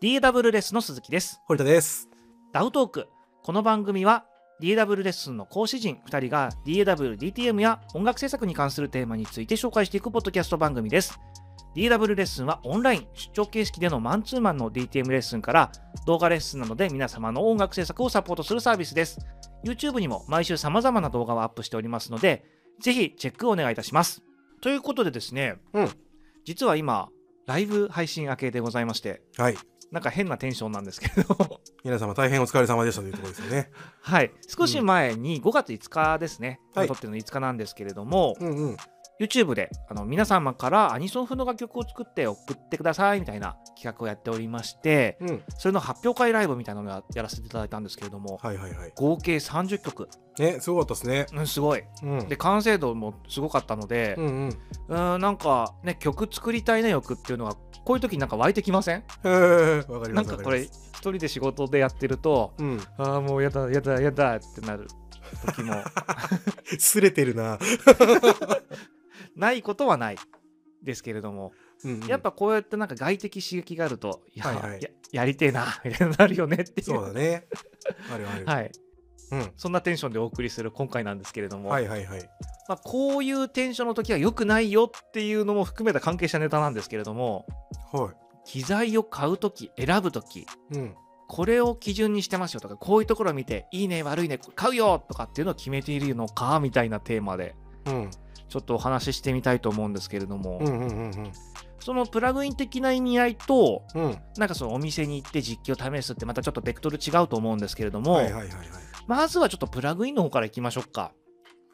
DW レッスンの鈴木です。堀田です。ダウトーク。この番組は DW レッスンの講師陣2人が DAW、DTM や音楽制作に関するテーマについて紹介していくポッドキャスト番組です。DW レッスンはオンライン出張形式でのマンツーマンの DTM レッスンから動画レッスンなどで皆様の音楽制作をサポートするサービスです。YouTube にも毎週様々な動画をアップしておりますので、ぜひチェックをお願いいたします。ということでですね、うん実は今、ライブ配信明けでございまして、はい。なんか変なテンションなんですけれど、皆様大変お疲れ様でしたというところですよね。はい、少し前に5月5日ですね、はい。撮ってるの5日なんですけれども、うんうん。YouTube であの皆様からアニソン風の楽曲を作って送ってくださいみたいな企画をやっておりまして、うん。それの発表会ライブみたいなのをややらせていただいたんですけれども、はいはいはい。合計30曲、ね、すごかったですね。うん、すごい。うん。で、完成度もすごかったのでう、んうん。うーん、なんかね、曲作りたいな欲っていうのが、こういう時になんか湧いてきません？えー、わかります。なんかこれ、わ一人で仕事でやってると、うん。ああ、もうやだ、やだ、やだってなる時も。すれてるな。ないことはないですけれども、うんうんやっぱこうやってなんか外的刺激があると、いや,、はいはいややりてえなみたいになるよねっていうそうだね。あるある。はい、うん。そんなテンションでお送りする今回なんですけれども、はいはいはい。まあ、こういうテンションの時は良くないよっていうのも含めた関係者ネタなんですけれどもは機材を買う時選ぶ時い。うん。これを基準にしてますよとかこういうところを見ていいね悪いね買うよとかっていうのを決めているのかみたいなテーマでうん。ちょっとお話ししてみたいと思うんですけれども、うんうんうんうん。そのプラグイン的な意味合いとうん。なんかそのお店に行って実機を試すってまたちょっとベクトル違うと思うんですけれども、はいはいはいはい。まずはちょっとプラグインの方からいきましょうか。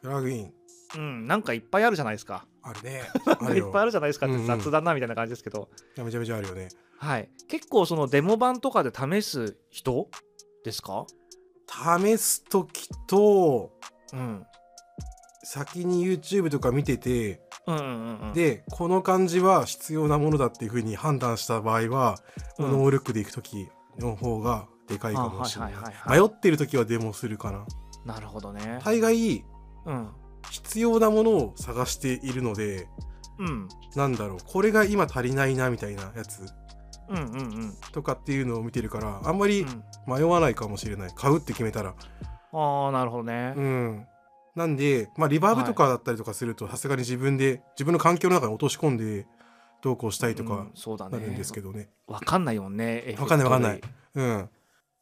プラグイン。うん、なんかいっぱいあるじゃないですか。あるね。いっぱいあるるじゃないですかってうんうん雑だなみたいな感じですけど、よ。めちゃめちゃあるよね。はい。結構そのデモ版とかで試す人ですか？試すときと、うん。先に YouTube とか見てて、うんうんうんうん。でこの感じは必要なものだっていうふうに判断した場合は、うんノールックでいく時の方がでかいかもしれない,、迷ってる時はデモするかななるほどね。大概うん。必要なものを探しているのでうん。なんだろうこれが今足りないなみたいなやつうんうんうん。とかっていうのを見てるからあんまりうん迷わないかもしれない買うって決めたらああ、なるほどねう。んなんでまあリバーブとかだったりとかするとさすがに自分で自分の環境の中に落とし込んでどうこうしたいとかなるんですけ。どねわかんないもんね。わかんないわかんない類うん。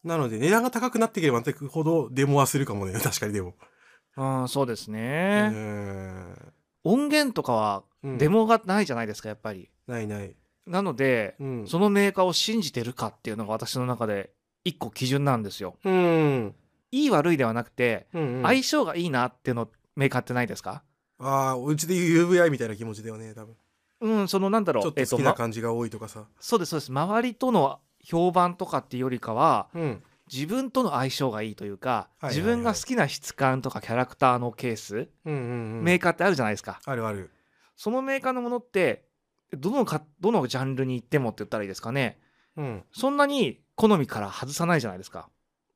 なので、値段が高くなっていけばなっていくほど、デモはするかもね。確かにでも。うん、そうですうね。ん。音源とかはうんデモがないじゃないですか、やっぱり。ないない。なので、うん。そのメーカーを信じてるかっていうのが私の中で一個基準なんですよ。うん。いい悪いではなくて、うん、うん。相性がいいなっていうのメーカーってないですか？ああ、うちで言う UVI みたいな気持ちだよね、多分。うん、そのなんだろう、ちょっと好きまな感じが多いとかさ。そうです、そうです。周りとの評判とかっていうよりかは、うん。自分との相性がいいというか、はいはいはい自分が好きな質感とかキャラクターのケース、うんうんうん。メーカーってあるじゃないですか。あるある。そのメーカーのものって、どのか、どのジャンルに行ってもって言ったらいいですかね。うん。そんなに好みから外さないじゃないですか。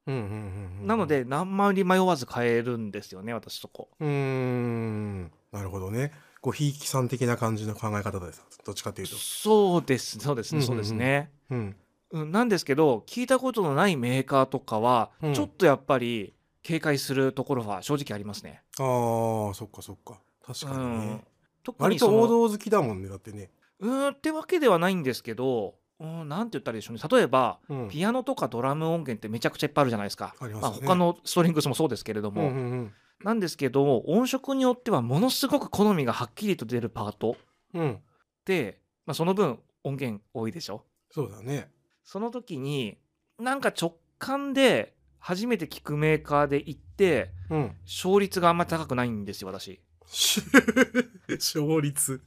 うんうんうんうん。なの、で、何万里迷わず買えるんですよね、私そこ。うーん。なるほどね。こう、ひいきさん的な感じの考え方です。どっちかっていうと。そうです、そうですね、そうですね。うん。うん、なんですけど、聞いたことのないメーカーとかは、うんちょっとやっぱり警戒するところは正直ありますね。ああ、そっかそっか。確かにうんね。特に割と王道好きだもんね、だってね。うーんってわけではないんですけど、うん、なんて言ったらいいでしょうね。例えば、うん。ピアノとかドラム音源ってめちゃくちゃいっぱいあるじゃないですか。ますよね他のストリングスもそうですけれども、うんうんうん。なんですけど音色によってはものすごく好みがはっきりと出るパートうん。で、まあ、その分音源多いでしょそうだね。その時になんか直感で初めて聞くメーカーで行ってうん。勝率があんまり高くないんですよ私 勝率。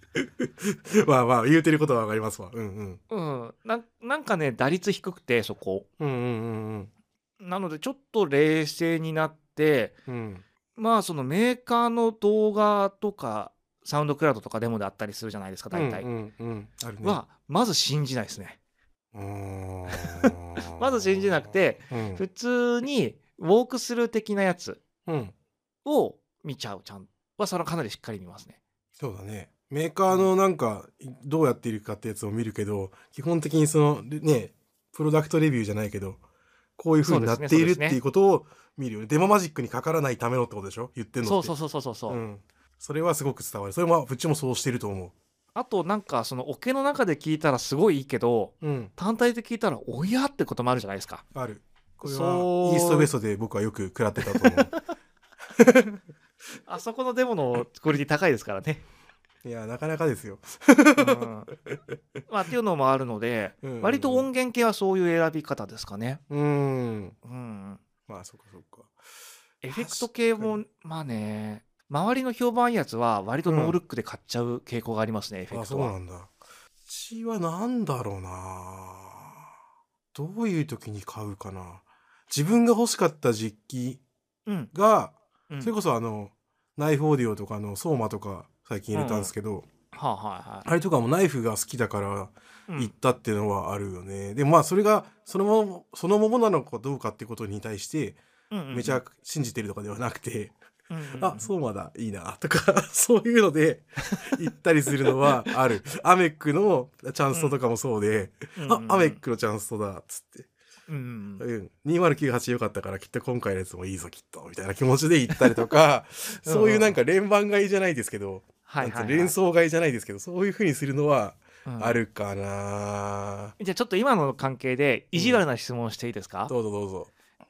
まあまあ、言うてることはわかりますわ。うんうん。うんななんかね打率低くてそこうんうんうんなのでちょっと冷静になってうん。うん。まあそのメーカーの動画とかサウンドクラウドとかデモであったりするじゃないですか大体、うんうんうん。ね。はまず信じないですねまず信じなくて、うん普通にウォークスルー的なやつうん。を見ちゃうちゃんはそれはかなりしっかり見ますね。そうだね。メーカーのなんか、どうやっているかってやつを見るけど、基本的にその、ね、プロダクトレビューじゃないけどこういう風になっているっていうことを見るよね。デモマジックにかからないためのってことでしょ言ってんのそうそうそうそうそうそう、うん、それはすごく伝わる。それもうちもそうしてると思あとなんかそのオケの中で聞いたらすごいいいけどううん。単体で聞いたらおやってこともあるじゃないですか。ある。これはイーストウエストで僕はよく食らってたと思 あそこのデモのクオリティ高いですからね、ういやなかなかですよ、うん。まあっていうのもあるのでうん。うんうん割と音源系はそういう選び方ですかね。うん。うん。まあそっかそっか。エフェクト系もまあね周りの評判いいやつは割とノールックで買っちゃう傾向がありますね、エフェあクトは。そうなんだ。うちはなんだろうな。どういう時に買うかな。自分が欲しかった実機うん、が、うん。それこそあのナイフオーディオとかのソーマとか最近入れたんですけど、はあはいはい。あれとかもナイフが好きだからうん。行ったっていうのはあるよね、でもまあそれがそのままそのままなのかどうかってことに対してうんうんめちゃ信じてるとかではなくて、うんうんうん。あそうまだいいなとか そういうので行ったりするのはある。アメックのチャンストとかもそうで、うんうんあアメックのチャンストだっつって、うんうんうん、2098よかったからきっと今回のやつもいいぞきっとみたいな気持ちで行ったりとか そういうなんか連番買いじゃないですけど、連想買いじゃないですけどそういう風にするのはうん。あるかな、じゃあちょっと今の関係で意地悪な質問をしていいですか、どうぞどうぞ。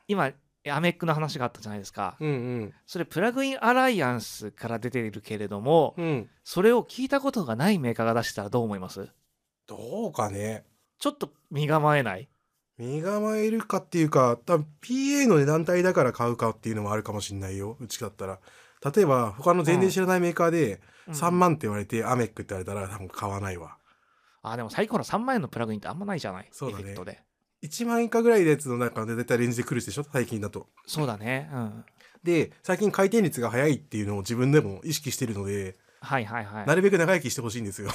今アメックの話があったじゃないですか、うんうん。それプラグインアライアンスから出ているけれども、うん。それを聞いたことがないメーカーが出したらどう思います？どうかね。ちょっと身構えない？身構えるかっていうか多分 PA の値段帯だから買うかっていうのもあるかもしんないよ。うちだったら。例えば他の全然知らないメーカーでうん。3万って言われてアメックって言われたら多分買わないわ。あでも最高の3万円のプラグインってあんまないじゃない？そうだね。エフェクトで。1万円以下ぐらいのやつの中で絶対レンジで来るでしょ？最近だと。そうだね。うん。で最近回転率が速いっていうのを自分でも意識してるので、はいはいはい。なるべく長生きしてほしいんですよ。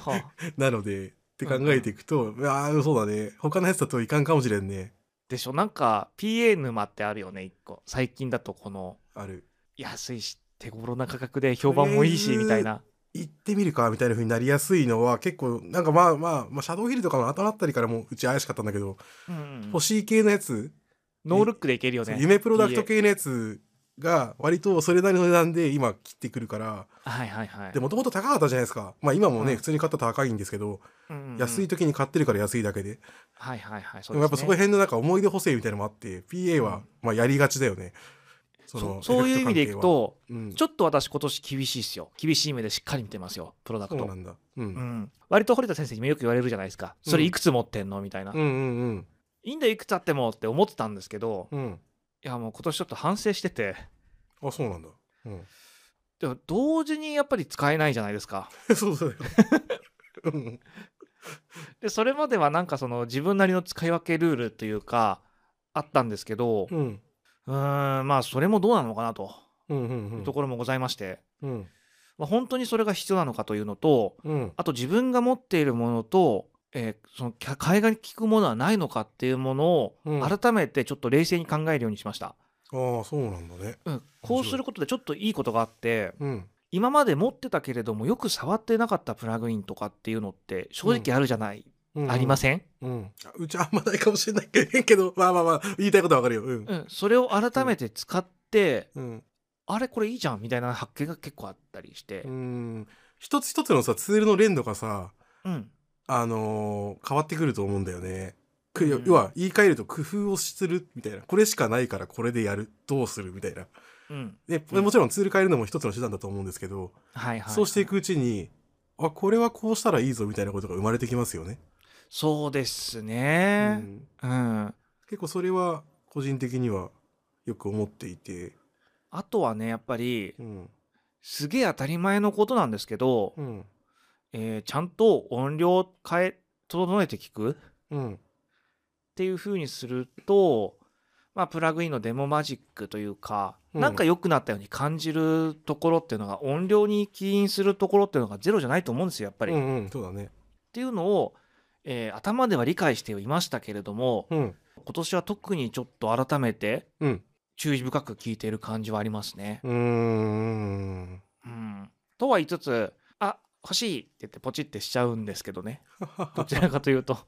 はあ。なのでって考えていくと、ああそうだね。他のやつだといかんかもしれんね。でしょ？なんか PA 沼ってあるよね1個。最近だとこのある。安いし手頃な価格で評判もいいしみたいな。行ってみるかみたいな風になりやすいのは結構なんかまあまあ、まあ、シャドウヒルとかの後あったりからもうち怪しかったんだけど、うんうん欲しい系のやつ、ノールックでいけるよね夢プロダクト系のやつが割とそれなりの値段で今切ってくるからはいはいはい。でもともと高かったじゃないですか。まあ今もね、うん。普通に買ったら高いんですけど、うんうん。うん安い時に買ってるから安いだけで。はいはいはいそでもやっぱそこへ辺のなんか思い出補正みたいなのもあって PA はうん。まあやりがちだよね、そそのそういう意味でいくとエフェクト関係は、うん、ちょっと私今年厳しいっすよ。厳しい目でしっかり見てますよ。プロダクト。そうなんだ、うん、うん。うん、割と堀田先生にもよく言われるじゃないですか。それいくつ持ってんの？みたいな、うんうん。いいんだよいくつあってもって思ってたんですけどうんいやもう今年ちょっと反省してて。あそうなんだ、うん、でも同時にやっぱり使えないじゃないですか。そうだよ。うん。でそれまではなんかその自分なりの使い分けルールというかあったんですけどうん。うーんまあそれもどうなのかなと。うんうんいうところもございまして、うん。まあ、本当にそれが必要なのかというのとうん。あと自分が持っているものと、えーそのか海外に効くものはないのかっていうものをうん。改めてちょっと冷静に考えるようにしました、ああそうなんだね。うん、こうすることでちょっといいことがあってうん。今まで持ってたけれどもよく触ってなかったプラグインとかっていうのって正直あるじゃない、うん。ありません、うん。あうちあんまないかもしれないけど まあまあまあ言いたいことはわかるよ。うん。うん、それを改めて使って、うん。あれこれいいじゃんみたいな発見が結構あったりして。う、ん。一つ一つのさツールの連度がさうんあのー変わってくると思うんだよね。くうん要は言い換えると工夫をするみたいな。これしかないからこれでやるどうするみたいな。うん。でうん。もちろんツール変えるのも一つの手段だと思うんですけど、はいはい、そうしていくうちにあこれはこうしたらいいぞみたいなことが生まれてきますよね。そうですうねん。うん、結構それは個人的にはよく思っていて、あとはねやっぱりうん。すげえ当たり前のことなんですけど、うんえーちゃんと音量を変え整えて聞く？っうん。ていう風にするとまあプラグインのデモマジックというか、うん。なんか良くなったように感じるところっていうのが音量に起因するところっていうのがゼロじゃないと思うんですよやっぱり。っうんうん。そうだね。ていうのを、えー頭では理解していましたけれどもうん。今年は特にちょっと改めてうん。注意深く聞いている感じはありますね。うーん。うん、とは言いつつあ欲しいって言ってポチってしちゃうんですけどね どちらかというと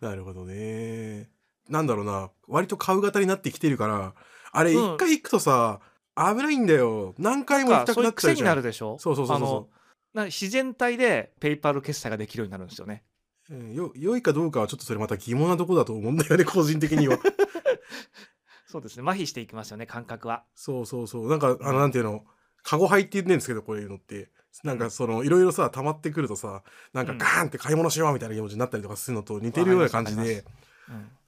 なるほどね。なんだろうな。割と買う型になってきてるから、あれうん一回行くとさ、危ないんだよ。何回も行きたくなっちゃうじゃん。なるでしょ？そうそうそうそうな自然体でペイパル決済ができるようになるんですよねうんよ良いかどうかはちょっとそれまた疑問なとこだと思うんだよね、個人的には。そうですね麻痺していきますよね感覚はそうそうそう。なんか、あの、なんていうの、カゴ入って言ってんですけど、こういうのって。なんかそのいろいろさ溜まってくるとさなんかうん。ガーンって買い物しようみたいな気持ちになったりとかするのと似てるような感じで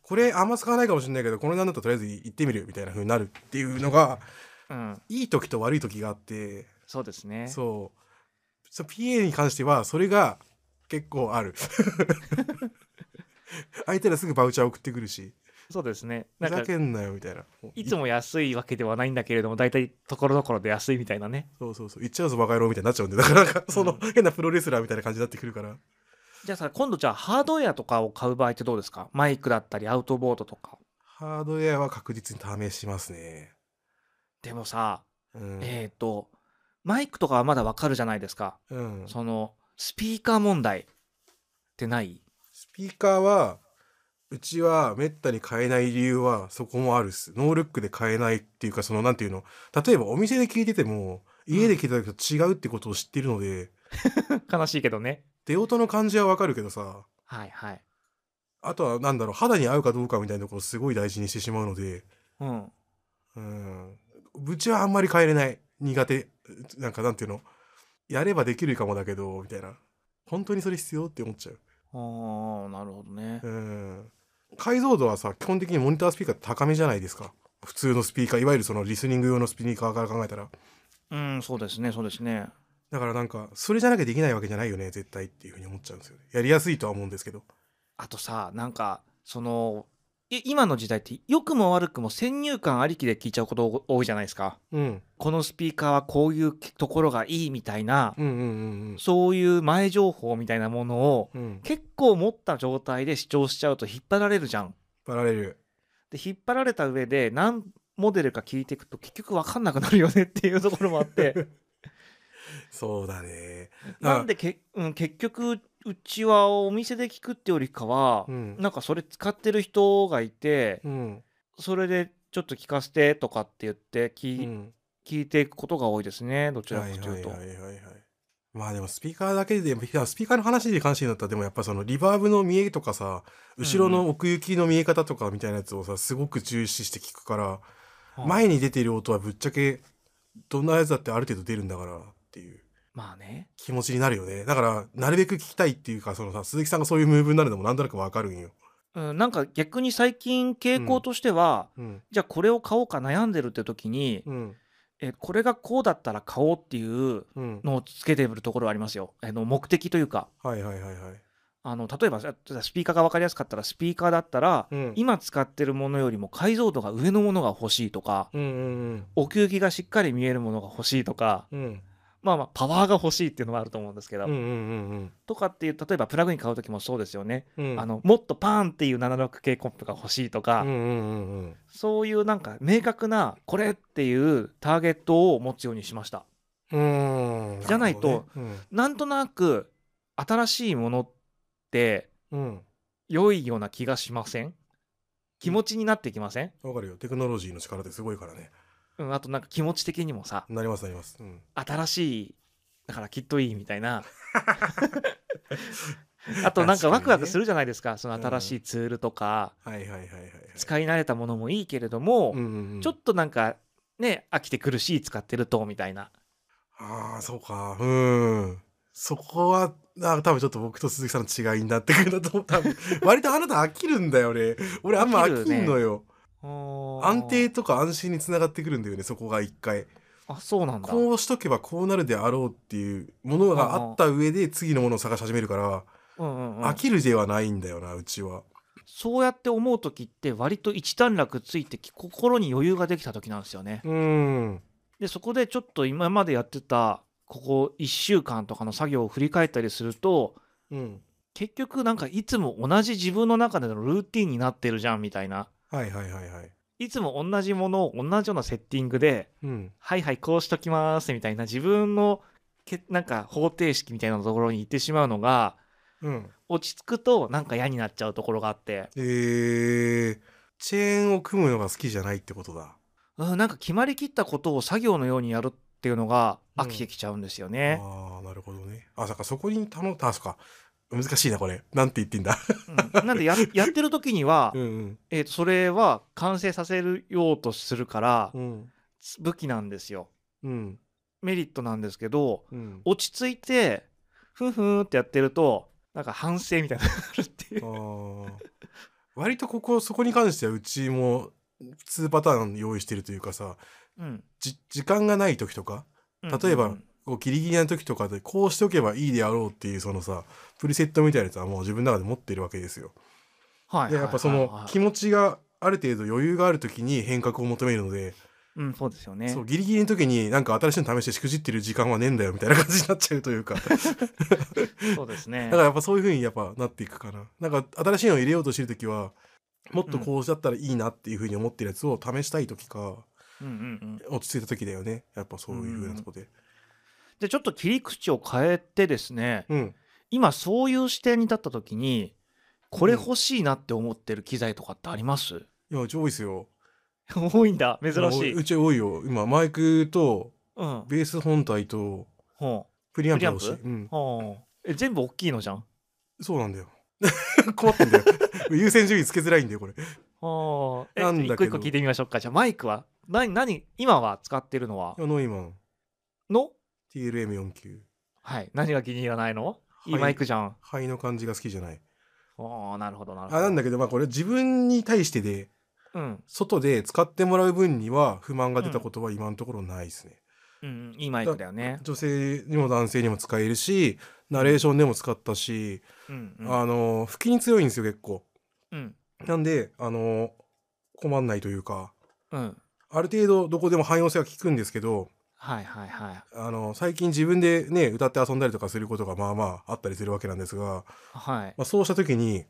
これあんま使わないかもしれないけどこれなんだったらとりあえず行ってみるみたいな風になるっていうのがうん、いい時と悪い時があって。そうですね。そう。そう PA に関してはそれが結構ある。相手らすぐバウチャー送ってくるしそうですね。なんかふざけんなよみたいな。いつも安いわけではないんだけれども大体ところどころで安いみたいなね。そうそうそう。言っちゃうぞバカ野郎みたいになっちゃうんでだからなん。かその変なプロレスラーみたいな感じになってくるから。じゃあさ今度じゃあハードウェアとかを買う場合ってどうですか？マイクだったりアウトボードとか。ハードウェアは確実に試しますね。でもさ、うん、えっ、とマイクとかはまだわかるじゃないですか。うん、そのスピーカー問題ってない？スピーカーはうちはめったに買えない理由はそこもあるっす。ノールックで買えないっていうかそのなんていうの？例えばお店で聞いてても家で聞いた時と違うってことを知ってるので、悲しいけどね。出音の感じはわかるけどさ。はいはい。あとはなんだろう肌に合うかどうかみたいなところをすごい大事にしてしまうので。うん。うん。うちはあんまり変えれない苦手なんかなんていうの？やればできるかもだけどみたいな。本当にそれ必要って思っちゃうああなるほどね。うん。解像度はさ基本的にモニタースピーカー高めじゃないですか。普通のスピーカーいわゆるそのリスニング用のスピーカーから考えたら。うんそうですねそうですね。だからなんかそれじゃなきゃできないわけじゃないよね絶対っていうふうに思っちゃうんですよね。やりやすいとは思うんですけど。あとさなんかそのい今の時代って良くも悪くも先入観ありきで聞いちゃうこと多いじゃないですか。うん。このスピーカーはこういうところがいいみたいな、うんうんうんそういう前情報みたいなものをうん。うん結構持った状態で主張しちゃうと引っ張られるじゃん。パラレルで引っ張られた上で何モデルか聞いていくと結局分かんなくなるよねっていうところもあって。そうだね。なんでけ、うん、結局うちはお店で聞くってよりかは、うん。なんかそれ使ってる人がいてうん。それでちょっと聞かせてとかって言って聞,、うん。聞いていくことが多いですねどちらかというと。まあでもスピーカーだけでいやスピーカーの話に関してだった。らでもやっぱそのリバーブの見えとかさ後ろの奥行きの見え方とかみたいなやつをさすごく重視して聞くから、はい。前に出てる音はぶっちゃけどんなやつだってある程度出るんだからっていうまあね。気持ちになるよね。だからなるべく聞きたいっていうかそのさ鈴木さんがそういうムーブになるのもなんとなくわかるんよ。うん、なんか逆に最近傾向としては、うん。じゃあこれを買おうか悩んでるって時に、うん。えこれがこうだったら買おうっていううん。のをつけてるところはありますよ。あの目的というか。はいはいはいはい。あの例えばスピーカーが分かりやすかったらスピーカーだったら、うん今使ってるものよりも解像度が上のものが欲しいとかうんうん奥行きがしっかり見えるものが欲しいとかうんうんまあまあパワーが欲しいっていうのはあると思うんですけど、うんうんうんとかっていう例えばプラグイン買う時もそうですよね、うん。うんあのもっとパーンっていう76系コンプが欲しいとか、うんうんうんうん。そういうなんか明確なこれっていうターゲットを持つようにしました。うーんじゃないとるほどねなんとなく新しいものってうんうん良いような気がしません。気持ちになってきません、わかるよ。テクノロジーの力ってすごいからねうん、あとなんか気持ち的にもさなりますなります。うん。新しいだからきっといいみたいな。あとなんかワクワクするじゃないですかその新しいツールとか、使い慣れたものもいいけれども、うんうんうん。ちょっとなんかね飽きてくるし使ってるとみたいな。ああそうか。うん。そこはあ多分ちょっと僕と鈴木さんの違いになってくるんだと思う多分割とあなた飽きるんだよね。俺あんま飽きんのよ、安安定とか安心につながってくるんだよねそこが一回。あそうなんだ。こうしとけばこうなるであろうっていうものがあった上で次のものを探し始めるから、うんうんうん。飽きるではないんだよなうちは。そうやって思う時って割と一段落ついてき心に余裕ができた時なんですよね。うん。でそこでちょっと今までやってたここ1週間とかの作業を振り返ったりするとうん。結局なんかいつも同じ自分の中でのルーティンになってるじゃんみたいなはいはいはいはい。いつも同じものを同じようなセッティングでうん。はいはいこうしときますみたいな自分のけなんか方程式みたいなところに行ってしまうのがうん。落ち着くとなんか嫌になっちゃうところがあって、えー、チェーンを組むのが好きじゃないってことだ。うん、なんか決まりきったことを作業のようにやるっていうのがうん飽きてきちゃうんですよね。ああなるほどね。あそっかそこに頼んだあそっか難しいなこれ。なんて言ってんだ。うん。なんでや やってる時には、うんうん。えーとそれは完成させるようとするからうん。武器なんですよ。うん。メリットなんですけどうん。落ち着いてふんふんってやってるとなんか反省みたいになるっていあう。ー。割とここそこに関してはうちも2パターン用意してるというかさ時間がない時とか例えばうん。こうギリギリな時とかでこうしておけばいいであろうっていうそのさプリセットみたいなやつはもう自分の中で持ってるわけですよ。はいでやっぱその気持ちがある程度余裕がある時に変革を求めるので、うんそうですよね。そうギリギリの時になんか新しいの試してしくじってる時間はねえんだよみたいな感じになっちゃうというかだかそうですね。らやっぱそういう風にやっぱなっていくかな。なんか新しいのを入れようとしてる時はもっとこうだったらいいなっていう風に思ってるやつを試したい時かうんうんうん、落ち着いた時だよねやっぱそういう風なとこで。でちょっと切り口を変えてですねうん今そういう視点に立った時にこれ欲しいなって思ってる機材とかってあります、いやうち多いですよ。多いんだ珍しい。うち多いよ今マイクとうん。ベース本体とほプリアンプが欲しい。うんえ全部大きいのじゃん？そうなんだよ。困ってんだよ。優先順位つけづらいんだよこれ。はあ。えなんだ一個一個聞いてみましょうか。じゃあマイクは？何何？今は使ってるのは？ノイマンの？TLM49。はい。何が気に入らないの？いいはいマイクじゃん。肺の感じが好きじゃない。ああなるほどなるほど。あなんだけどまあこれ自分に対してでうん。外で使ってもらう分には不満が出たことは今のところないですね。うん、いいマイクだよね。女性にも男性にも使えるしナレーションでも使ったし、うん、うん。あの吹きに強いんですよ結構。うん。なんであの困んないというかうん。ある程度どこでも汎用性は効くんですけどはいはいはい。あの最近自分でね歌って遊んだりとかすることがまあまああったりするわけなんですが、はい。まあ、そうした時に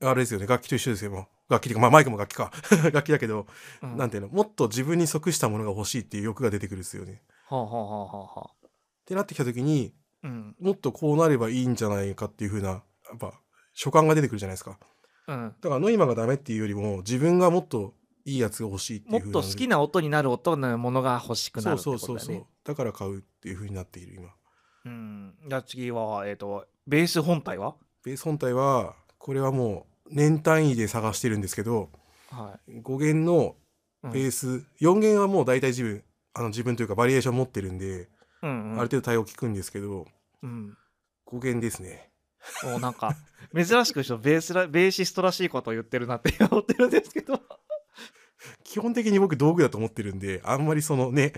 あれですよね楽器と一緒ですよもう楽器というかまあマイクも楽器か 楽器だけど、うんなんていうのもっと自分に即したものが欲しいっていう欲が出てくるんですよね。ほうほうほうほうほってなってきた時にう。うん。もっとこうなればいいんじゃないかっていう風なやっぱ所感が出てくるじゃないですか。うん。だからノイマンがダメっていうよりも自分がもっといいやつが欲しいっていう風もっと好きな音になる音のものが欲しくなるってそうことだよね。そうそうそうだから買うっていう風になっている今。うん。じゃあ次は、えっ、と、ベース本体は？ベース本体はこれはもう年単位で探してるんですけどは5弦のい。ベース、4弦はもう大体自分あの自分というかバリエーション持ってるんで、うん、うん。ある程度対応効くんですけどうん。5弦ですねおなんか、珍しくちょベースら、ベーシストらしいことを言ってるなって思ってるんですけど。基本的に僕道具だと思ってるんであんまりそのね、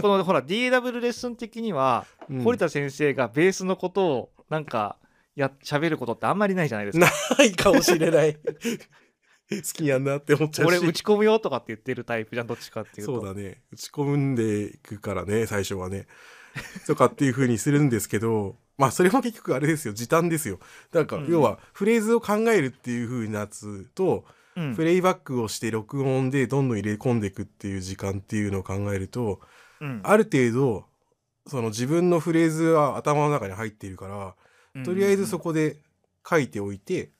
このほら DAW レッスン的には、うん。堀田先生がベースのことをなんかや喋ることってあんまりないじゃないですか。ないかもしれない。好きやんなって思っちゃうし。俺打ち込むよとかって言ってるタイプじゃんどっちかっていうと。そうだね。打ち込んでいくからね最初はね。とかっていう風にするんですけどまあそれも結局あれですよ。時短ですよ。だからうん。要はフレーズを考えるっていう風なやつと、うんプレイバックをして録音でどんどん入れ込んでいくっていう時間っていうのを考えるとうん。ある程度その自分のフレーズは頭の中に入っているからとりあえずそこで書いておいて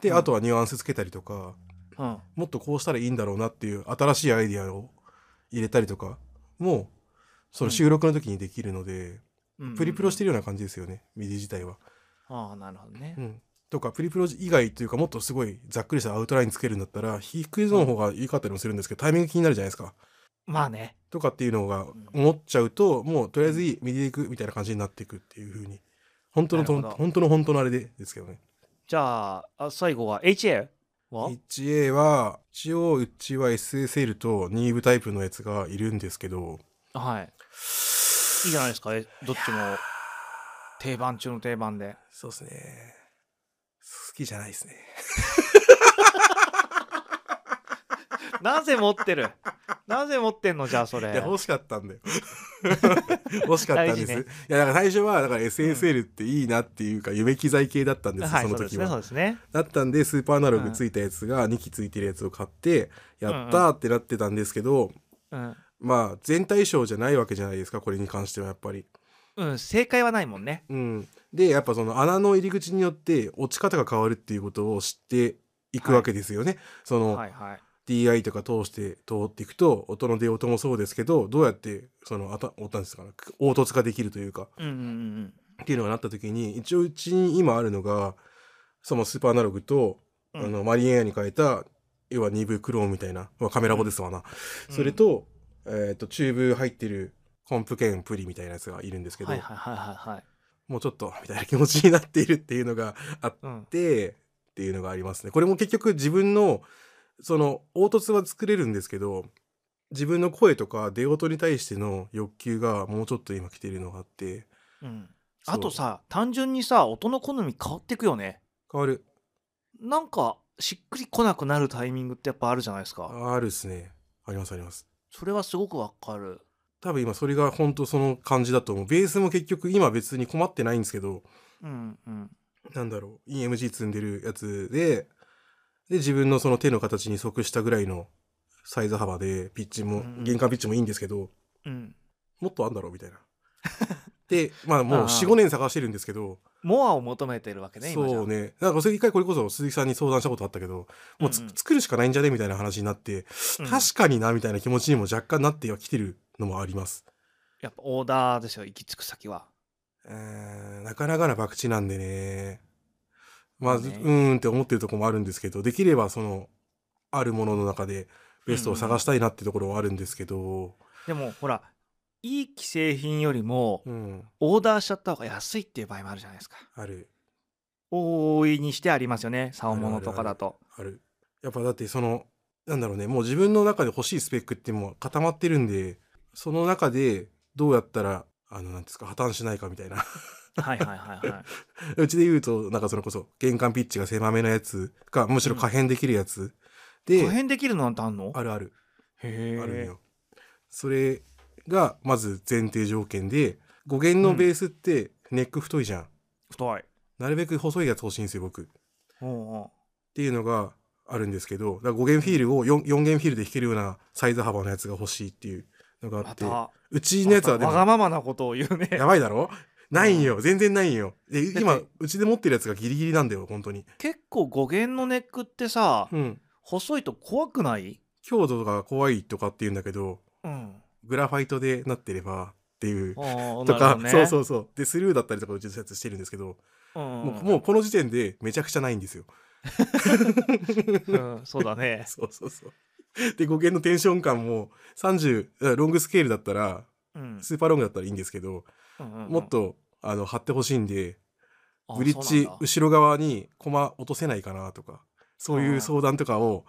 でうん。あとはニュアンスつけたりとかうん。もっとこうしたらいいんだろうなっていう新しいアイディアを入れたりとかもその収録の時にできるので、うん。プリプロしてるような感じですよね MIDI 自体は。ああなるほどね。う。ん、とかプリプロ以外というかもっとすごいざっくりしたアウトラインつけるんだったら低いゾーンの方が良かったりもするんですけどタイミング気になるじゃないですか。まあね。とかっていうのが思っちゃうともうとりあえずいい MIDI でいくみたいな感じになっていくっていう風に本当の本当の本当のあれでですけどね。じゃああ最後は HA は？HA は一応うちは SSL とニーブタイプのやつがいるんですけどはい。いいじゃないですか。えどっちも定番中の定番で。そうですね好きじゃないですね。なぜ持ってる？なぜ持ってんのじゃあそれ？いや欲しかったんだよ。欲しかったんです、大事ね。いやだから最初はだから SSL っていいなっていうか夢機材系だったんですよ、はい、そそうですね、の時はそうですね。だったんでスーパーアナログついたやつが2機ついてるやつを買ってやったーってなってたんですけど、うん。まあ全体賞じゃないわけじゃないですかこれに関してはやっぱり。うん正解はないもんね。うん、でやっぱその穴の入り口によって落ち方が変わるっていうことを知っていくわけですよね。その、はいはい。DI とか通して通っていくと音の出音もそうですけどどうやってそのあたおたんですかね凹凸ができるというか。うんうんうんっていうのがなった時に一応うちに今あるのがそのスーパーアナログと、うん。あのマリエアに変えた要は2部クローンみたいな、まあ、カメラボですわな、うん。それと,、えー、とチューブ入ってるコンプ兼プリみたいなやつがいるんですけど、はいはいはいはいはいもうちょっとみたいな気持ちになっているっていうのがあっうんてっていうのがありますね。これも結局自分のその凹凸は作れるんですけど自分の声とか出音に対しての欲求がもうちょっと今来てるのがあってうん。あとさ単純にさ音の好み変わってくよね。変わる。なんかしっくりこなくなるタイミングってやっぱあるじゃないですか。あるっすね。ありますあります。それはすごくわかる多分今それが本当その感じだと思う。ベースも結局今別に困ってないんですけどうんうん。なんだろう。EMG 積んでるやつでで自分のその手の形に即したぐらいのサイズ幅でピッチも、うんうん。玄関ピッチもいいんですけどうん。もっとあんだろうみたいな。で まあもうああ45年探してるんですけどモアを求めてるわけねそうね。なんかそれ一回これこそ鈴木さんに相談したことあったけどもうつ、うんうん。作るしかないんじゃね？みたいな話になって、うん。確かになみたいな気持ちにも若干なってはきてるのもあります。やっぱオーダーですよ行き着く先は。えーなかなかな博打なんでね。まあ、まあね。うーんって思ってるとこもあるんですけどできればそのあるものの中でベストを探したいなってところはあるんですけど、でもほらいい既製品よりもうん、オーダーしちゃった方が安いっていう場合もあるじゃないですか。ある。大いにしてありますよね竿物とかだと。ある。やっぱだってそのなんだろうねもう自分の中で欲しいスペックってもう固まってるんでその中でどうやったらあのなんですか破綻しないかみたいな。はいはいはいはい。うちで言うとなんかそれこそ玄関ピッチが狭めなやつかむしろ可変できるやつ、で可変できるのなんてあんの？あるある。へえあるのよ。それがまず前提条件で5弦のベースってネック太いじゃん、太い。なるべく細いやつ欲しいんですよ僕。っおうおう。ていうのがあるんですけどだから5弦フィールを 4, 4弦フィールで弾けるようなサイズ幅のやつが欲しいっていうのがあって、またうちのやつはでわがもままなことを言うね。やばいだろ？ないん。よ全然ないんよ。で今だってうちで持ってるやつがギリギリなんだよ本当に。結構語源のネックってさうん。細いと怖くない？強度が怖いとかって言うんだけどうん。グラファイトでなってればっていう。ああとか、そうう、そうそう。でスルーだったりとかうちのやつしてるんですけど、うん。もうもうこの時点でめちゃくちゃないんですよ。うん、そうだね。そうそうそうで語源のテンション感も30ロングスケールだったらうん。スーパーロングだったらいいんですけど、うんうんうん。もっとあの貼ってほしいんであブリッジ後ろ側にコマ落とせないかなとかそういう相談とかを、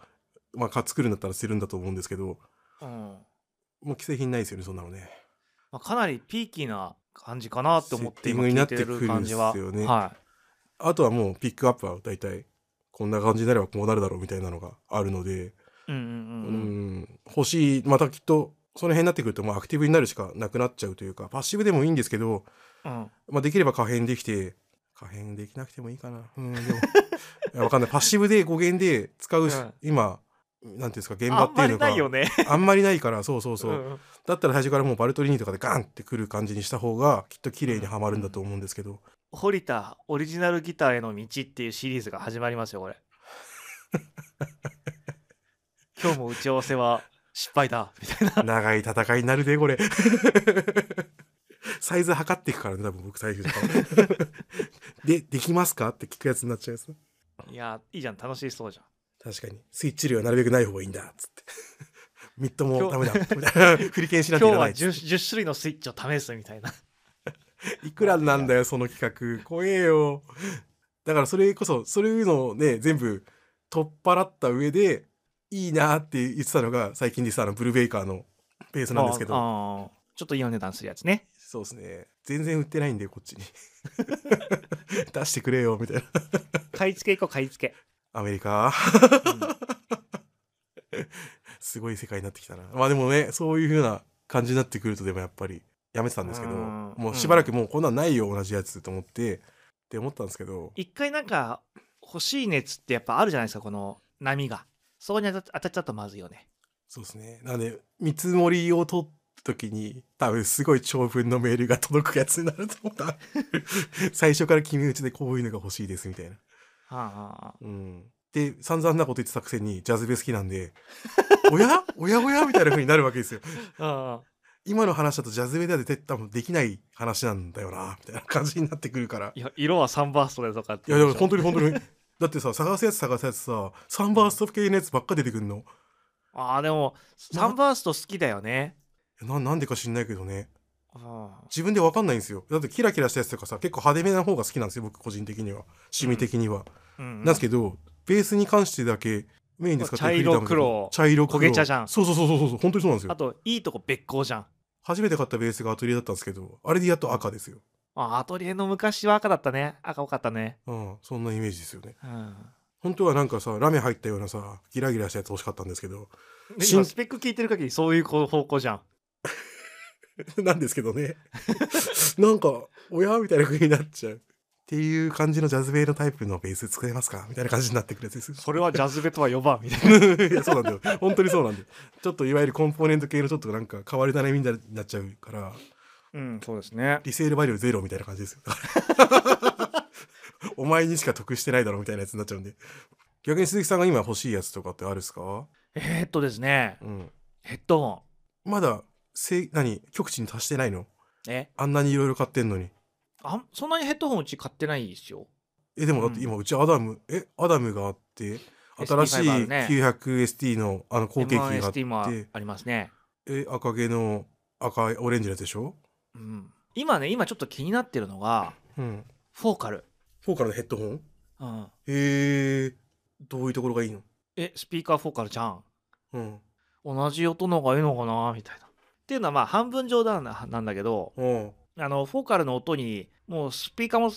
まあ、か作るんだったらするんだと思うんですけどうん。もう既製品ないですよねそんなのね。まあ、かなりピーキーな感じかなって思って今聞いてる感じは。ですよね。はあとはもうピックアップは大体こんな感じになればこうなるだろうみたいなのがあるので、いうんうんううん。ん、欲しい。またきっとその辺になってくるともうアクティブになるしかなくなっちゃうというかパッシブでもいいんですけど、うん。まあ、できれば可変できて可変できなくてもいいかな。うんでも いやわかんない。パッシブで語源で使うし、うん。今なんていうんですか現あんまり場っていうのがないよね。あんまりないからそうそうそう、んだったら最初からもうバルトリーニとかでガンってくる感じにした方がきっと綺麗にはまるんだと思うんですけど、堀田オリジナルギターへの道っていうシリーズが始まりますよこれ 今日も打ち合わせは失敗だ。みたいな。長い戦いになるでこれ。サイズ測っていくからね多分僕最初 でできますかって聞くやつになっちゃうやついやいいじゃん。楽しそうじゃん。確かに。スイッチ類はなるべくない方がいいんだっつって。ミッドもダメだ。振り剣しなんてい今日はらないっつっ 10, 10種類のスイッチを試すみたいな。ていくらなんだよその企画。怖えよ。だからそれこそそういうのをね全部取っ払った上でいいなって言ってたのが最近でさあのブルーベイカーのベースなんですけど。ちょっといいお値段するやつね。そうですね。全然売ってないんでこっちに。出してくれよみたいな。買い付け行こう買い付け、アメリカ。うん。すごい世界になってきたな。まあでもねそういう風な感じになってくるとでもやっぱりやめてたんですけどうん。もうしばらくもうこんなんないよ同じやつと思ってって思ったんですけど。一回なんか欲しい熱ってやっぱあるじゃないですかこの波がそこに当たっちゃうとまずいよねそうですね。なんで、見積もりを取った時に、多分すごい長文のメールが届くやつになると思った。最初から決め打ちでこういうのが欲しいですみたいな。はあはあうん。で、散々なこと言ってたくせに、ジャズベ好きなんで、おや？おやおや？みたいな風になるわけですよ。ああ今の話だとジャズベでは絶対多分できない話なんだよな、みたいな感じになってくるから。いや色はサンバーストでとかっていや、でも本当当に本当に。だってさ、探すやつ探すやつさ、サンバースト系のやつばっか出てくんの？ああでもサンバースト好きだよねななんでか知んないけどね。自分でわかんないんですよ。だってキラキラしたやつとかさ、結構派手めな方が好きなんですよ、僕個人的には。趣味的には。うんなんですけど、ベースに関してだけメインで使ってる茶色黒茶色黒焦げ茶じゃんそうそうそうそうそう、本当にそうなんですよ。あといいとこ別行じゃん初めて買ったベースがアトリエだったんですけど、あれでやっと赤ですよ。あアトリエの昔は赤だったね赤多かったねうん、そんなイメージですよね。うん本当はなんかさ、ラメ入ったようなさ、ギラギラしたやつ欲しかったんですけど、今スペック聞いてる限りそういう方向じゃん なんですけどね。なんか、親みたいな風になっちゃう。っていう感じのジャズベイのタイプのベース作れますか？みたいな感じになってくるやつです。それはジャズベとは呼ばんみたいな いや、そうなんだよ。本当にそうなんだよ。ちょっといわゆるコンポーネント系のちょっとなんか変わり種みたいになっちゃうから、うんそうですね。リセールバリューゼロみたいな感じですよ。お前にしか得してないだろみたいなやつになっちゃうんで。逆に鈴木さんが今欲しいやつとかってあるっすか？えー、っとですね。うん。ヘッドホンまだ、せ何？極地に達してないの？え？あんなにいろいろ買ってんのに。あそんなにヘッドホンうち買ってないですよ。え、でもだって今うちアダム、え、アダムがあって、新しい ST5 あるね。900ST のあの後継機があっ M1ST もて、ありますね。え、赤毛の赤いオレンジのやつでしょ？うん。今ね今ちょっと気になってるのがうん。フォーカル、フォーカルのヘッドホン？うん、へえ、どういうところがいいの？えスピーカーフォーカルじゃん？うん。同じ音の方がいいのかな？みたいな。っていうのはまあ半分冗談ななんだけどうん。あのフォーカルの音にもうスピーカーも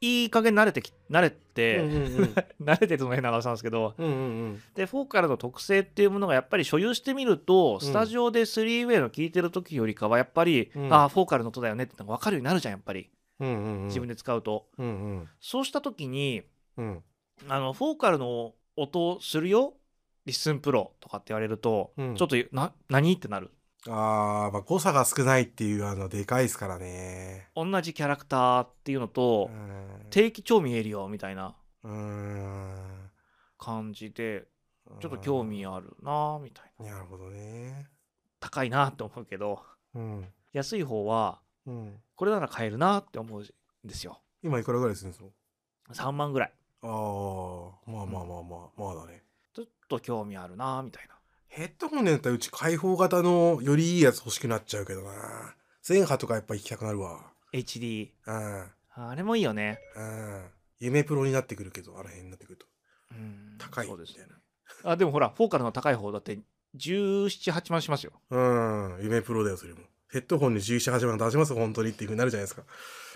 いい加減慣れてき慣れうんて、うんうん。慣れてるのが変な話なんですけど。うんうんうん。でフォーカルの特性っていうものがやっぱり所有してみると、ん。スタジオで 3way の聴いてる時よりかはやっぱり、うん。ああフォーカルの音だよねってのが分かるようになるじゃんやっぱり。うんうんうん。自分で使うと、うんうん。そうした時にうん。あの Focal の音をするよ？ Listen Pro とかって言われると、うん。ちょっとな何？ってなるあーまあ誤差が少ないっていうあのでかいですからね。同じキャラクターっていうのと、うん。低域超見えるよみたいなうん。感じでちょっと興味あるなみたいな。なるほどね。高いなって思うけどうん。安い方はうん。これなら買えるなって思うんですよ。今いくらぐらいするんですか？3万ぐらい。あーまあまあまあまあまあだね。ちょっと興味あるなみたいなヘッドホンでやったらうち開放型のよりいいやつ欲しくなっちゃうけどな。全波とかやっぱ行きたくなるわ。HD うん。あれもいいよね。うん。夢プロになってくるけどあの辺になってくると。うん。高いそうですね。みたいあでもほらフォーカルの高い方だって1718万しますよ。うん。夢プロだよそれも。ヘッドホンで11、8万出します本当にっていうふうになるじゃないですか。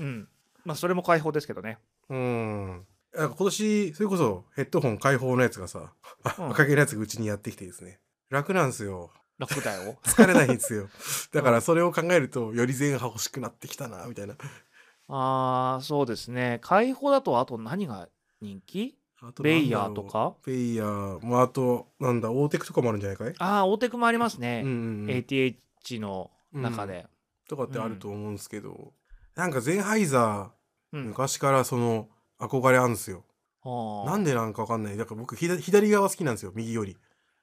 うん。まあそれも開放ですけどね。うん。今年それこそヘッドホン開放のやつがさ、うん。赤毛のやつがうちにやってきてですね楽なんですよ。楽だよ。疲れないんですよ。だからそれを考えるとより全波欲しくなってきたなみたいな。あーそうですね。開放だとあと何が人気？ベイヤーとか？ベイヤーもあとなんだオーテクとかもあるんじゃないかい、ああ大手クもありますね、うんうんうん。ATH の中で、とかってあると思うんですけど、なんかゼンハイザーうん。昔からその憧れあるんですよ、はあなんでなんかわかんない。だから僕左左側好きなんですよ。右より。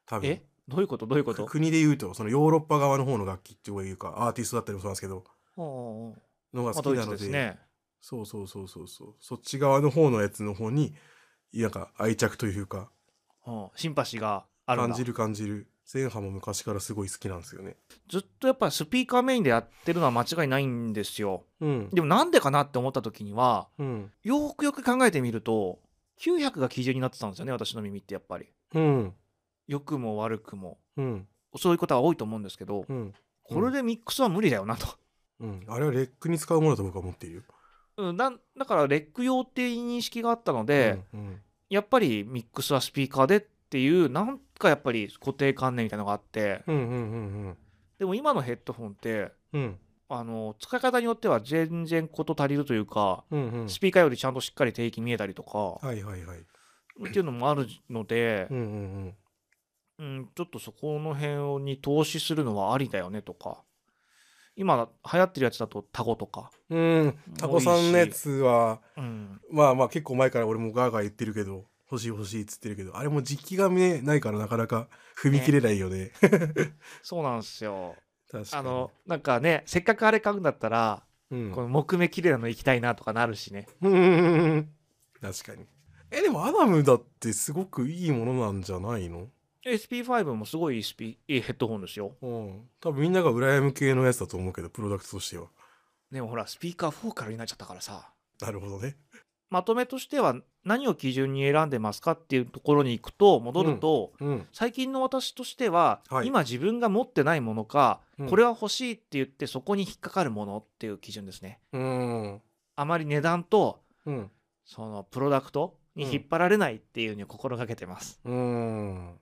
多分。え？どういうこと？どういうこと？く国で言うとそのヨーロッパ側の方の楽器っていうかアーティストだったりもそうなんですけど。はのが好きなので,、ね。そうそうそうそうそう。そっち側の方のやつの方になんか愛着というかはあ。シンパシーがあるんだ。感じる感じる。前波も昔からすごい好きなんですよね。ずっとやっぱりスピーカーメインでやってるのは間違いないんですよ。うん。でもなんでかなって思った時にはうん。よーくよく考えてみると900が基準になってたんですよね私の耳ってやっぱり。うん良くも悪くも。うん。そういうことは多いと思うんですけどうん。これでミックスは無理だよなと、うん。あれはレックに使うものだと僕は思っているよ。うん、だだからレック用っていう認識があったので、うん。やっぱりミックスはスピーカーでっていうなんかやっぱり固定観念みたいなのがあってうん。うん。うん。でも今のヘッドホンってうんうん。あの使い方によっては全然事足りるというか、うん。うん。スピーカーよりちゃんとしっかり定期見えたりとか、はいはいはい。っていうのもあるのでう、ん。うん。うん、ちょっとそこの辺に投資するのはありだよねとか。今流行ってるやつだとタゴとか、うんタコさんのやつはうん、まあまあ結構前から俺もガーガー言ってるけど欲しい欲しいっつってるけどあれも実機がねないからなかなか踏み切れないよね。そうなんですよ。確かに。あのなんかねせっかくあれ買うんだったら、うん。この木目綺麗なの行きたいなとかなるしね。うん。確かに。えでもアダムだってすごくいいものなんじゃないの？SP5 もすごいいいスピいいヘッドホンですよ。うん。多分みんなが羨む系のやつだと思うけどプロダクトとしては。でもほらスピーカー4からになっちゃったからさ。なるほどね。まとめとしては何を基準に選んでますかっていうところに行くと戻ると、うん最近の私としては、はい。今自分が持ってないものか、うん。これは欲しいって言ってそこに引っかかるものっていう基準ですね。うん。あまり値段とうん。そのプロダクトに引っ張られないっていうのを心がけてます、うん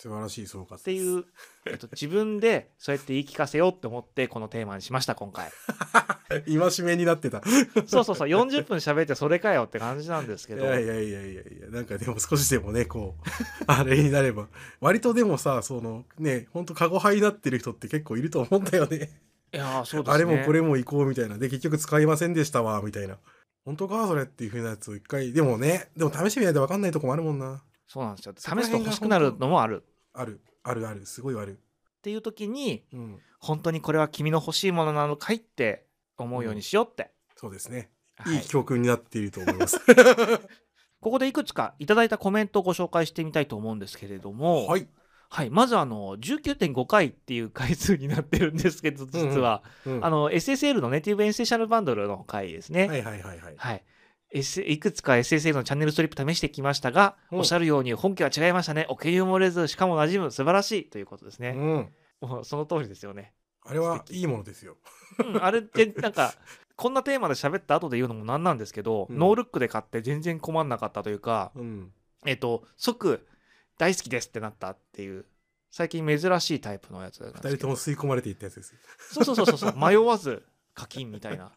素晴らしい総括っていう、えっと、自分でそうやって言い聞かせようって思ってこのテーマにしました今回。今しめになってた。そうそうそう40分喋ってそれかよって感じなんですけど。いやいやいやいやいやなんかでも少しでもねこう あれになれば。割とでもさそのねほんとカゴ派になってる人って結構いると思うんだよね。いやーそうですね。あれもこれも行こうみたいな。で結局使いませんでしたわみたいな。本当かそれっていう風なやつを一回でもねでも試してみないと分かんないとこもあるもんな。そうなんですよ。試そこら辺がすと欲しくなるのもあるあるあるあるすごいある。っていう時にうん。本当にこれは君の欲しいものなのかいって思うようにしようって、そうですね。はい。いい教訓になっていると思います。ここでいくつかいただいたコメントをご紹介してみたいと思うんですけれども、はい。はい、まずあの19.5回っていう回数になってるんですけど実は、うん。あの SSL のネイティブエッセンシャルバンドルの回ですね。はいはいはいはい。はい。S、いくつか SSL のチャンネルストリップ試してきましたが、うん。おっしゃるように本家は違いましたね。お気に漏れず、しかも馴染む、素晴らしいということですね。うん。もうその通りですよね。あれはいいものですよ。うん、あれってなんか、こんなテーマで喋った後で言うのもなんなんですけど、うん。ノールックで買って全然困んなかったというか、うん。えっと、即大好きですってなったっていう、最近珍しいタイプのやつなんですけど。二人とも吸い込まれていったやつです。そうそうそうそう。迷わず課金みたいな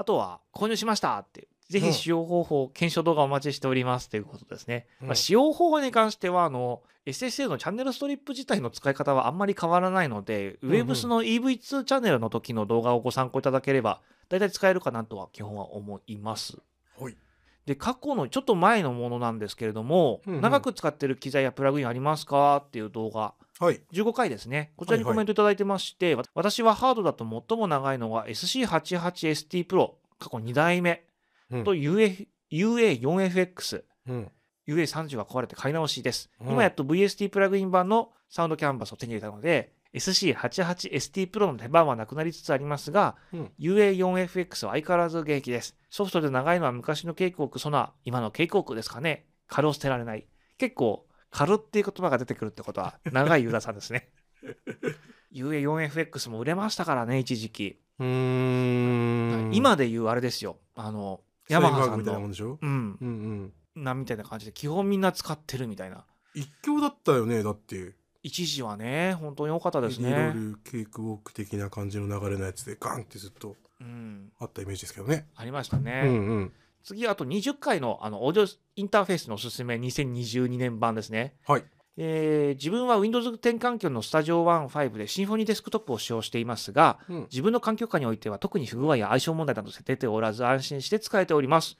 あとは購入しましたってぜひ使用方法、検証動画お待ちしておりますということですね、うん。まあ、使用方法に関してはあの SSL のチャンネルストリップ自体の使い方はあんまり変わらないので、んうん。Webs の EV2 チャンネルの時の動画をご参考いただければ大体使えるかなとは基本は思います。はいで過去のちょっと前のものなんですけれども、うんうん。長く使ってる機材やプラグインありますかっていう動画。はい。15回ですね。こちらにはいはいコメントいただいてまして、わ私はハードだと最も長いのは SC88ST Pro 過去2代目うん。と UA UA4FX。うん。UA30 が壊れて買い直しです。うん。今やっと VST プラグイン版のサウンドキャンバスを手に入れたので、SC88ST Pro の出番はなくなりつつありますが、うん UA4FX は相変わらず現役です。ソフトで長いのは昔のケイクオーク、ソナー、今のケイクオークですかね。軽を捨てられない。結構、軽っていう言葉が出てくるってことは、長いユーザーさんですね。UA4FX も売れましたからね、一時期。うーん今で言うあれですよ。あの、ヤマハさんみたいなもんの、でしょ？うん、うんうんなみたいな感じで、基本みんな使ってるみたいな。一強だったよねだって一時はね、本当に多かったですエディロね。ールケークウォーク的な感じの流れのやつでガンってずっとうん、あったイメージですけどね。ありましたね。うんうん。次、あと20回のあのオーディオインターフェースのおすすめ2022年版ですね。はい。えー自分は Windows 10環境の Studio One 5で Symfony デスクトップを使用していますが、うん。自分の環境下においては特に不具合や相性問題など出ておらず安心して使えております。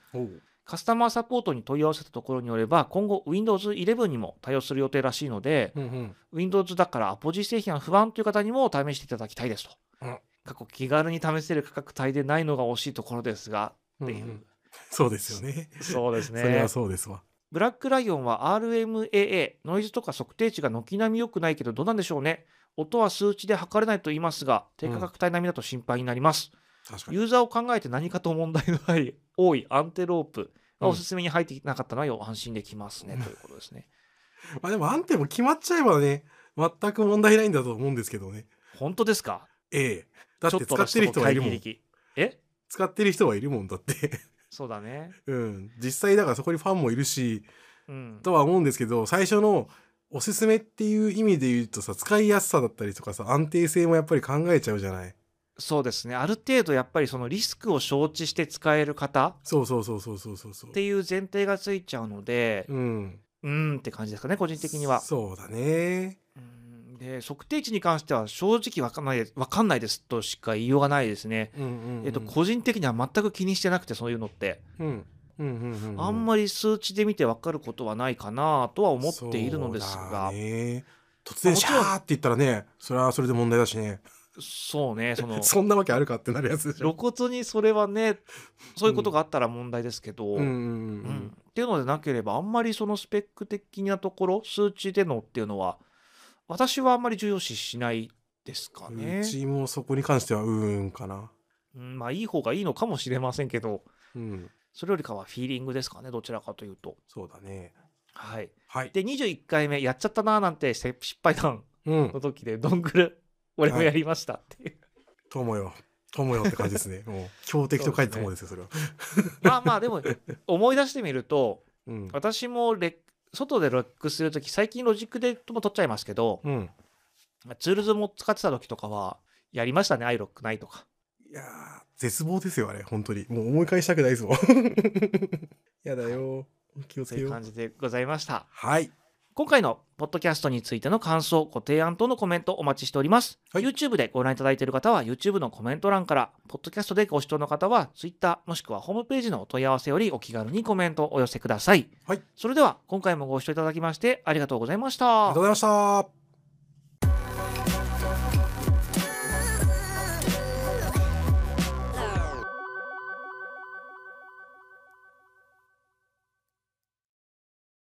カスタマーサポートに問い合わせたところによれば、今後 Windows 11にも対応する予定らしいので、うんうん。Windows だからアポジ製品は不安という方にも試していただきたいですと。うん過去気軽に試せる価格帯でないのが惜しいところですが、っていう。うんうんそうですよね。そうですそれねは。そうですわ。ブラックライオンは RMAA、ノイズとか測定値が軒並み良くないけどどうなんでしょうね。音は数値で測れないと言いますが、低価格帯並みだと心配になります。確かに。ユーザーを考えて何かと問題の多いアンテロープがおすすめに入っていなかったのは安心できますね、うんということですね。まあでもアンテも決まっちゃえばね、全く問題ないんだと思うんですけどね。本当ですか？ええ。だって使ってる人はいるもん。え使ってる人はいるもんだって。そうだね。うん。実際だからそこにファンもいるし、うん。とは思うんですけど、最初のおすすめっていう意味で言うとさ、使いやすさだったりとかさ、安定性もやっぱり考えちゃうじゃない。そうですね。ある程度やっぱりそのリスクを承知して使える方そうそうそうそうそうそうっ。ていう前提がついちゃうので、うん。うーんって感じですかね個人的には。そうだねうんで測定値に関しては正直わかんないわかんないですとしか言いようがないですね。うんうんうんえっと、個人的には全く気にしてなくてそういうのって、うんうんうんうんうんあんまり数値で見て分かることはないかなとは思っているのですがね突然シャーって言ったらねそれはそれで問題だしねそうねその そんなわけあるかってなるやつでしょ。露骨にそれはねそういうことがあったら問題ですけど、うん。うんっていうのでなければあんまりそのスペック的なところ数値でのっていうのは私はあんまり重要視しないですかね。う。ちもそこに関してはうーんかな。うん、まあいい方がいいのかもしれませんけどうん。それよりかはフィーリングですかねどちらかというと。そうだね。はい、はい。で21回目やっちゃったなーなんて失敗談うん。の時でどんぐる俺もやりましたっていう、友よ。友よって感じですね。もう強敵と書いて友ですよそれは。まあまあでも思い出してみるとうん。私もレッ外でロックする時最近ロジックでも取っちゃいますけどうん。Tools も使ってた時とかはやりましたね iLok ないとか。いやー絶望ですよあれ。本当に。もう思い返したくないですもんやだよ気をつそう。いうけよう感じでございました。はい今回のポッドキャストについての感想ご提案等のコメントお待ちしております、はい。YouTube でご覧いただいている方は YouTube のコメント欄からポッドキャストでご視聴の方は Twitter もしくはホームページのお問い合わせよりお気軽にコメントをお寄せください。はい。それでは今回もご視聴いただきましてありがとうございました。ありがとうございました